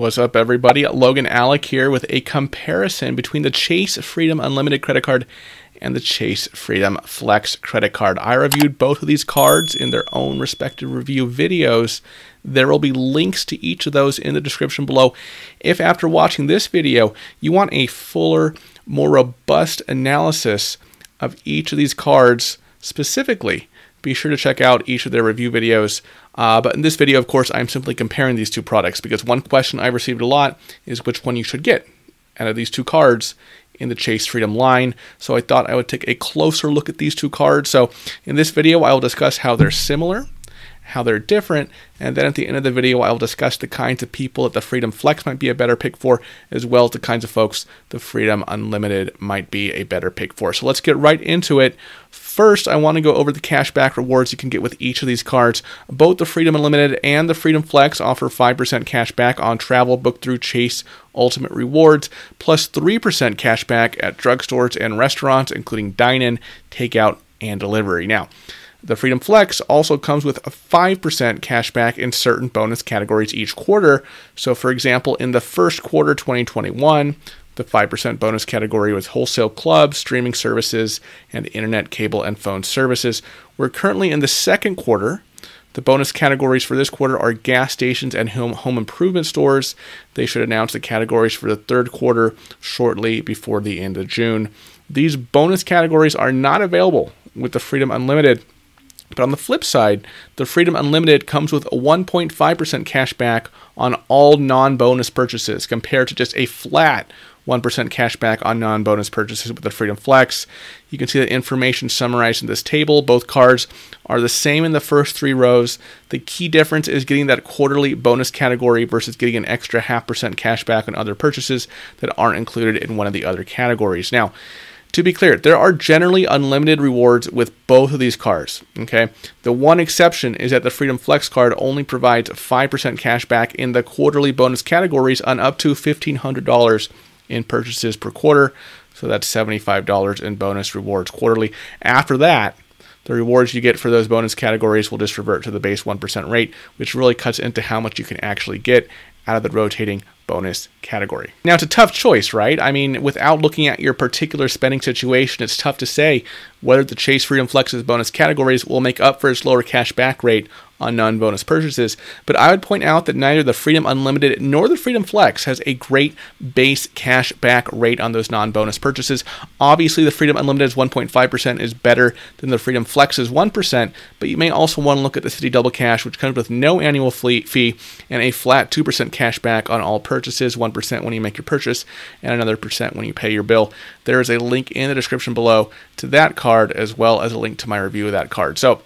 What's up, everybody? Logan Allec here with a comparison between the Chase Freedom Unlimited credit card and the Chase Freedom Flex credit card. I reviewed both of these cards in their own respective review videos. There will be links to each of those in the description below. If after watching this video you want a fuller, more robust analysis of each of these cards specifically, be sure to check out each of their review videos. Uh, but in this video, of course, I'm simply comparing these two products because one question I've received a lot is which one you should get out of these two cards in the Chase Freedom line. So I thought I would take a closer look at these two cards. So in this video, I will discuss how they're similar how they're different, and then at the end of the video, I'll discuss the kinds of people that the Freedom Flex might be a better pick for, as well as the kinds of folks the Freedom Unlimited might be a better pick for. So let's get right into it. First, I want to go over the cashback rewards you can get with each of these cards. Both the Freedom Unlimited and the Freedom Flex offer 5% cashback on travel booked through Chase Ultimate Rewards, plus 3% cashback at drugstores and restaurants, including dine in, takeout, and delivery. Now, the Freedom Flex also comes with a 5% cashback in certain bonus categories each quarter. So, for example, in the first quarter 2021, the 5% bonus category was wholesale clubs, streaming services, and internet, cable, and phone services. We're currently in the second quarter. The bonus categories for this quarter are gas stations and home, home improvement stores. They should announce the categories for the third quarter shortly before the end of June. These bonus categories are not available with the Freedom Unlimited but on the flip side, the Freedom Unlimited comes with a 1.5% cash back on all non bonus purchases compared to just a flat 1% cash back on non bonus purchases with the Freedom Flex. You can see the information summarized in this table. Both cards are the same in the first three rows. The key difference is getting that quarterly bonus category versus getting an extra half percent cash back on other purchases that aren't included in one of the other categories. Now, to be clear, there are generally unlimited rewards with both of these cards. Okay, the one exception is that the Freedom Flex card only provides 5% cash back in the quarterly bonus categories on up to $1,500 in purchases per quarter. So that's $75 in bonus rewards quarterly. After that, the rewards you get for those bonus categories will just revert to the base 1% rate, which really cuts into how much you can actually get out of the rotating bonus category. Now, it's a tough choice, right? I mean, without looking at your particular spending situation, it's tough to say whether the Chase Freedom Flex's bonus categories will make up for its lower cash back rate on non bonus purchases. But I would point out that neither the Freedom Unlimited nor the Freedom Flex has a great base cash back rate on those non bonus purchases. Obviously, the Freedom Unlimited's 1.5% is better than the Freedom Flex's 1%, but you may also want to look at the Citi Double Cash, which comes with no annual fee and a flat 2% cash back on all purchases, 1% when you make your purchase, and another percent when you pay your bill. There is a link in the description below to that card, as well as a link to my review of that card. So,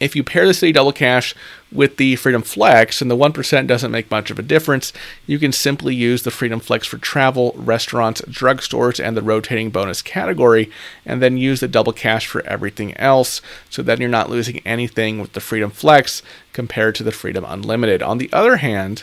if you pair the Citi Double Cash with the Freedom Flex and the 1% doesn't make much of a difference, you can simply use the Freedom Flex for travel, restaurants, drugstores, and the rotating bonus category, and then use the Double Cash for everything else so that you're not losing anything with the Freedom Flex compared to the Freedom Unlimited. On the other hand,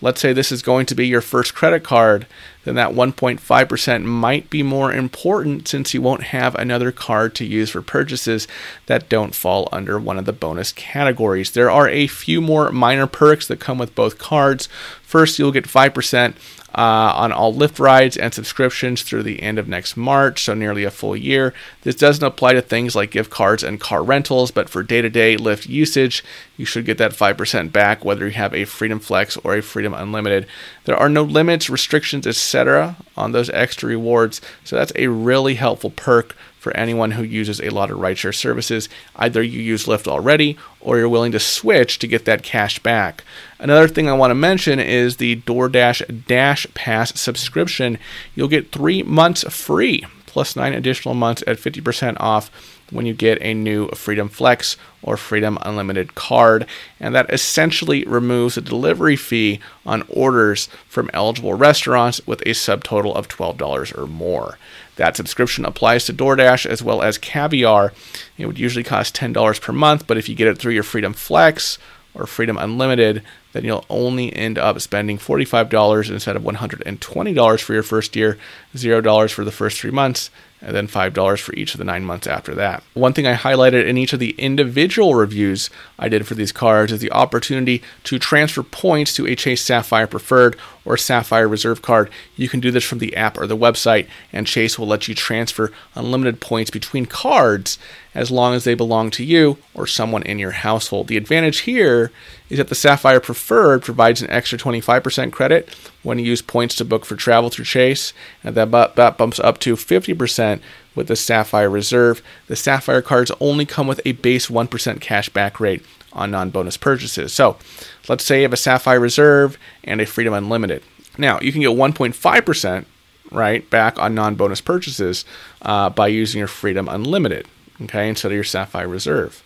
let's say this is going to be your first credit card, then that 1.5% might be more important since you won't have another card to use for purchases that don't fall under one of the bonus categories. There are a few more minor perks that come with both cards. First, you'll get 5% uh, on all Lyft rides and subscriptions through the end of next March, so nearly a full year. This doesn't apply to things like gift cards and car rentals, but for day to day Lyft usage, you should get that 5% back whether you have a Freedom Flex or a Freedom Unlimited. There are no limits, restrictions, etc. on those extra rewards, so that's a really helpful perk for anyone who uses a lot of rideshare services. Either you use Lyft already or you're willing to switch to get that cash back. Another thing I want to mention is the DoorDash Dash Pass subscription. You'll get three months free plus nine additional months at 50% off when you get a new Freedom Flex or Freedom Unlimited card. And that essentially removes the delivery fee on orders from eligible restaurants with a subtotal of $12 or more. That subscription applies to DoorDash as well as Caviar. It would usually cost $10 per month, but if you get it through your Freedom Flex or Freedom Unlimited, then you'll only end up spending $45 instead of $120 for your first year, $0 for the first three months, and then $5 for each of the nine months after that. One thing I highlighted in each of the individual reviews I did for these cards is the opportunity to transfer points to a Chase Sapphire Preferred or Sapphire Reserve card. You can do this from the app or the website, and Chase will let you transfer unlimited points between cards as long as they belong to you or someone in your household. The advantage here is that the Sapphire Preferred provides an extra 25% credit when you use points to book for travel through Chase, and that, that bumps up to 50% with the Sapphire Reserve. The Sapphire cards only come with a base 1% cash back rate on non bonus purchases. So let's say you have a Sapphire Reserve and a Freedom Unlimited. Now, you can get 1.5% right back on non bonus purchases uh, by using your Freedom Unlimited okay, instead of your Sapphire Reserve.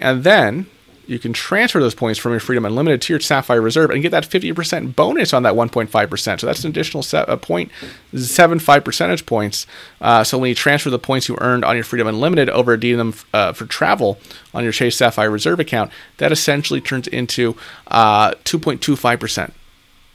And then you can transfer those points from your Freedom Unlimited to your Sapphire Reserve and get that 50% bonus on that 1.5%. So that's an additional set, uh, 0.75 percentage points. Uh, so when you transfer the points you earned on your Freedom Unlimited over redeeming them uh, for travel on your Chase Sapphire Reserve account, that essentially turns into 2.25%, uh,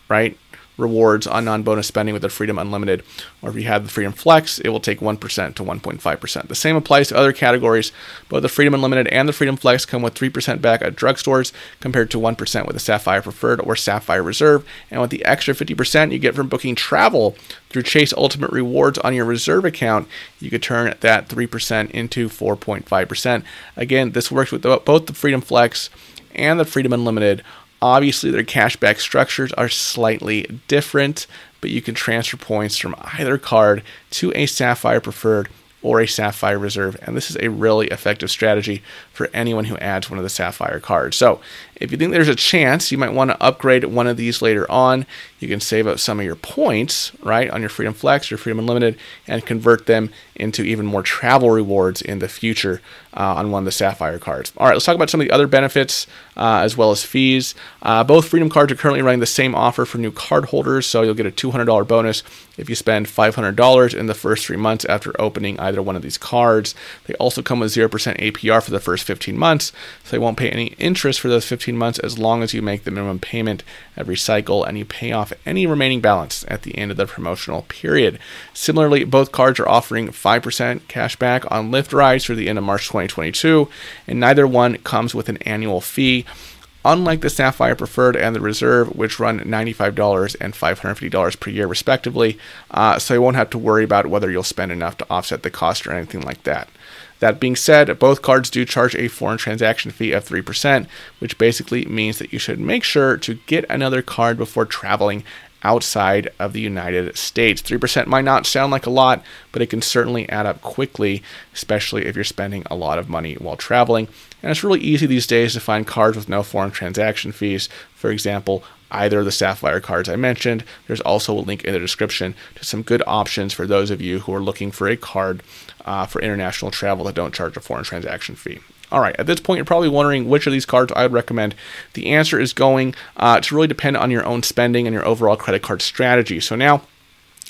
right? Rewards on non-bonus spending with the Freedom Unlimited. Or if you have the Freedom Flex, it will take 1% to 1.5%. The same applies to other categories. Both the Freedom Unlimited and the Freedom Flex come with 3% back at drugstores compared to 1% with the Sapphire Preferred or Sapphire Reserve. And with the extra 50% you get from booking travel through Chase Ultimate Rewards on your reserve account, you could turn that 3% into 4.5%. Again, this works with both the Freedom Flex and the Freedom Unlimited Obviously, their cashback structures are slightly different, but you can transfer points from either card to a Sapphire Preferred or a Sapphire Reserve. And this is a really effective strategy for anyone who adds one of the Sapphire cards. So if you think there's a chance you might want to upgrade one of these later on, you can save up some of your points, right, on your Freedom Flex, your Freedom Unlimited, and convert them into even more travel rewards in the future uh, on one of the Sapphire cards. All right, let's talk about some of the other benefits uh, as well as fees. Uh, both Freedom cards are currently running the same offer for new card holders, so you'll get a $200 bonus if you spend $500 in the first three months after opening either one of these cards. They also come with 0% APR for the first 15 months, so they won't pay any interest for those 15 months as long as you make the minimum payment every cycle and you pay off any remaining balance at the end of the promotional period. Similarly, both cards are offering 5% cash back on Lyft rides through the end of March 2022, and neither one comes with an annual fee. Unlike the Sapphire Preferred and the Reserve, which run $95 and $550 per year, respectively, uh, so you won't have to worry about whether you'll spend enough to offset the cost or anything like that. That being said, both cards do charge a foreign transaction fee of 3%, which basically means that you should make sure to get another card before traveling outside of the United States. 3% might not sound like a lot, but it can certainly add up quickly, especially if you're spending a lot of money while traveling. And it's really easy these days to find cards with no foreign transaction fees. For example, either of the Sapphire cards I mentioned. There's also a link in the description to some good options for those of you who are looking for a card uh, for international travel that don't charge a foreign transaction fee. All right, at this point, you're probably wondering which of these cards I would recommend. The answer is going uh, to really depend on your own spending and your overall credit card strategy. So now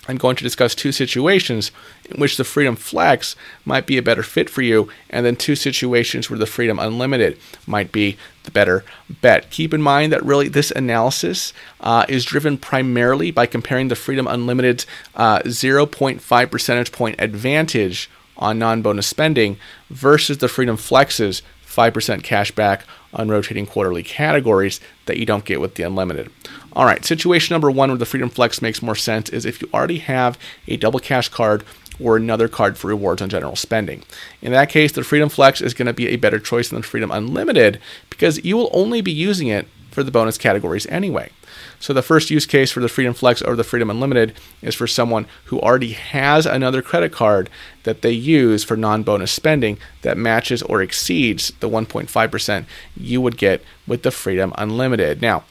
I'm going to discuss two situations in which the Freedom Flex might be a better fit for you, and then two situations where the Freedom Unlimited might be the better bet. Keep in mind that really this analysis uh, is driven primarily by comparing the Freedom Unlimited's uh, 0.5 percentage point advantage on non bonus spending versus the Freedom Flex's 5% cash back on rotating quarterly categories that you don't get with the unlimited. All right, situation number one where the Freedom Flex makes more sense is if you already have a double cash card or another card for rewards on general spending. In that case, the Freedom Flex is going to be a better choice than the Freedom Unlimited because you will only be using it for the bonus categories anyway. So the first use case for the Freedom Flex or the Freedom Unlimited is for someone who already has another credit card that they use for non-bonus spending that matches or exceeds the 1.5% you would get with the Freedom Unlimited. Now,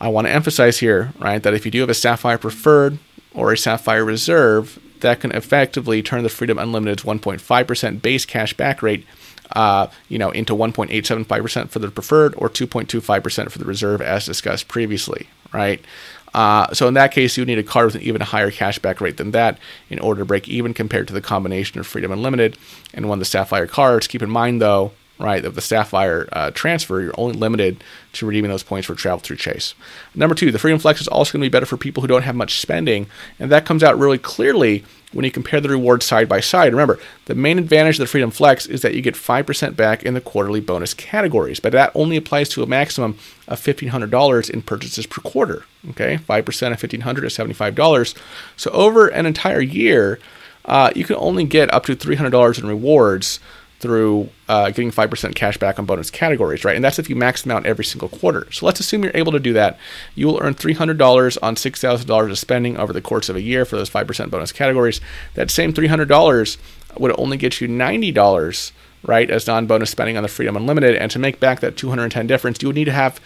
I want to emphasize here, right, that if you do have a Sapphire Preferred or a Sapphire Reserve, that can effectively turn the Freedom Unlimited's 1.5% base cash back rate uh, you know, into 1.875% for the preferred or 2.25% for the reserve, as discussed previously, right? Uh, so in that case, you would need a card with an even higher cashback rate than that in order to break even compared to the combination of Freedom Unlimited and one of the Sapphire cards. Keep in mind, though, right, of the Sapphire uh, transfer, you're only limited to redeeming those points for travel through Chase. Number two, the Freedom Flex is also going to be better for people who don't have much spending, and that comes out really clearly when you compare the rewards side by side. Remember, the main advantage of the Freedom Flex is that you get 5% back in the quarterly bonus categories, but that only applies to a maximum of $1,500 in purchases per quarter. Okay, 5% of 1,500 is $75. So over an entire year, uh, you can only get up to $300 in rewards through uh, getting 5% cash back on bonus categories, right? And that's if you max them out every single quarter. So let's assume you're able to do that. You will earn $300 on $6,000 of spending over the course of a year for those 5% bonus categories. That same $300 would only get you $90, right, as non bonus spending on the Freedom Unlimited. And to make back that 210 difference, you would need to have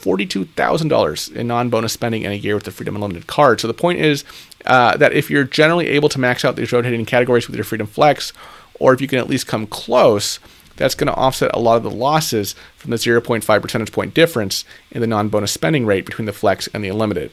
$42,000 in non bonus spending in a year with the Freedom Unlimited card. So the point is uh, that if you're generally able to max out these rotating categories with your Freedom Flex, or if you can at least come close, that's going to offset a lot of the losses from the 0.5 percentage point difference in the non bonus spending rate between the Flex and the Unlimited.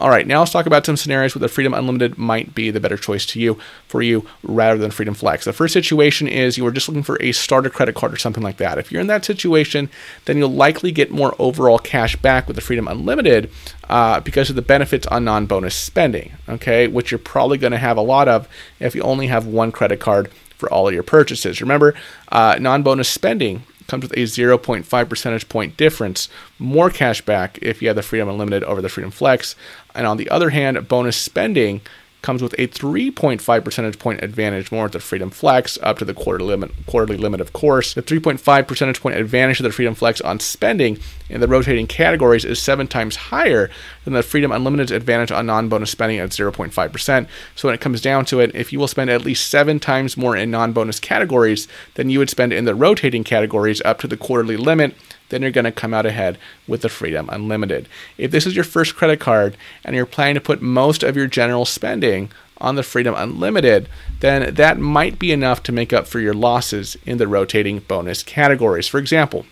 All right, now let's talk about some scenarios where the Freedom Unlimited might be the better choice to you for you rather than Freedom Flex. The first situation is you are just looking for a starter credit card or something like that. If you're in that situation, then you'll likely get more overall cash back with the Freedom Unlimited uh, because of the benefits on non bonus spending, okay, which you're probably going to have a lot of if you only have one credit card for all of your purchases. Remember, uh, non bonus spending comes with a 0.5 percentage point difference, more cash back if you have the Freedom Unlimited over the Freedom Flex. And on the other hand, bonus spending comes with a 3.5 percentage point advantage more at the Freedom Flex up to the quarterly limit, quarterly limit, of course. The 3.5 percentage point advantage of the Freedom Flex on spending in the rotating categories is seven times higher than the Freedom Unlimited's advantage on non bonus spending at 0.5%. So when it comes down to it, if you will spend at least seven times more in non bonus categories than you would spend in the rotating categories up to the quarterly limit, then you're going to come out ahead with the Freedom Unlimited. If this is your first credit card and you're planning to put most of your general spending on the Freedom Unlimited, then that might be enough to make up for your losses in the rotating bonus categories. For example,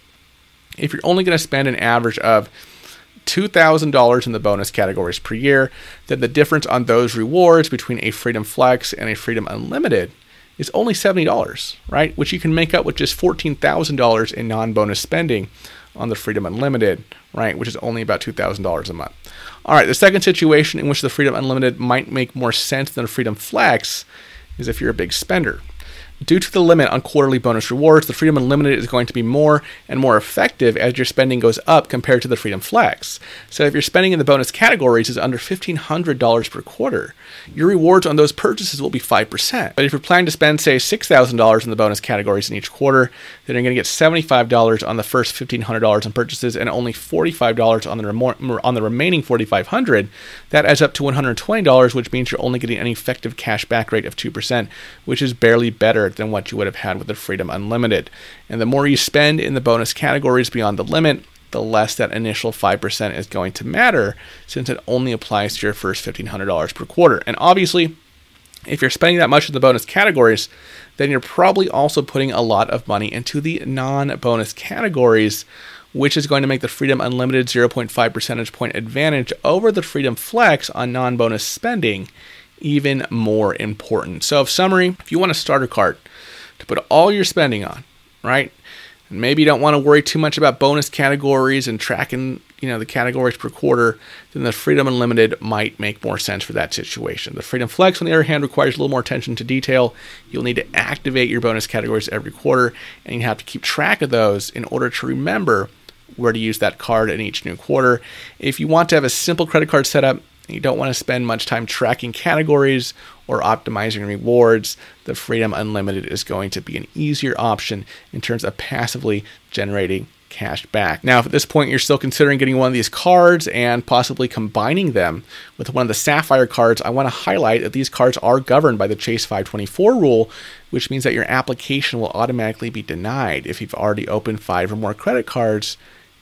if you're only going to spend an average of $2,000 in the bonus categories per year, then the difference on those rewards between a Freedom Flex and a Freedom Unlimited is only $70, right? Which you can make up with just $14,000 in non bonus spending on the Freedom Unlimited, right? Which is only about $2,000 a month. All right, the second situation in which the Freedom Unlimited might make more sense than Freedom Flex is if you're a big spender. Due to the limit on quarterly bonus rewards, the Freedom Unlimited is going to be more and more effective as your spending goes up compared to the Freedom Flex. So if your spending in the bonus categories is under $1,500 per quarter, your rewards on those purchases will be 5%. But if you're planning to spend, say, $6,000 in the bonus categories in each quarter, then you're going to get $75 on the first $1,500 in purchases and only $45 on the, on the remaining $4,500. That adds up to $120, which means you're only getting an effective cash back rate of 2%, which is barely better than what you would have had with the Freedom Unlimited. And the more you spend in the bonus categories beyond the limit, the less that initial 5% is going to matter since it only applies to your first $1,500 per quarter. And obviously, if you're spending that much in the bonus categories, then you're probably also putting a lot of money into the non bonus categories, which is going to make the Freedom Unlimited 0.5 percentage point advantage over the Freedom Flex on non bonus spending even more important. So, if summary, if you want a starter cart to put all your spending on, right? And maybe you don't want to worry too much about bonus categories and tracking, you know, the categories per quarter, then the Freedom Unlimited might make more sense for that situation. The Freedom Flex, on the other hand, requires a little more attention to detail. You'll need to activate your bonus categories every quarter, and you have to keep track of those in order to remember where to use that card in each new quarter. If you want to have a simple credit card setup, you don't want to spend much time tracking categories or optimizing rewards, the Freedom Unlimited is going to be an easier option in terms of passively generating cash back. Now, if at this point you're still considering getting one of these cards and possibly combining them with one of the Sapphire cards, I want to highlight that these cards are governed by the Chase 524 rule, which means that your application will automatically be denied if you've already opened five or more credit cards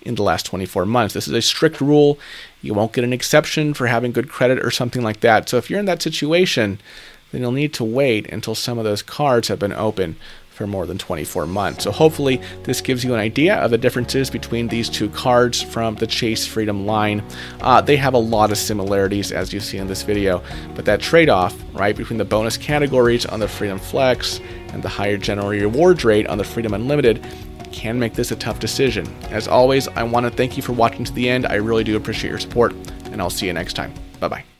in the last 24 months. This is a strict rule. You won't get an exception for having good credit or something like that. So if you're in that situation, then you'll need to wait until some of those cards have been open for more than 24 months. So hopefully this gives you an idea of the differences between these two cards from the Chase Freedom line. Uh, they have a lot of similarities as you see in this video, but that trade-off, right, between the bonus categories on the Freedom Flex and the higher general rewards rate on the Freedom Unlimited can make this a tough decision. As always, I want to thank you for watching to the end. I really do appreciate your support, and I'll see you next time. Bye bye.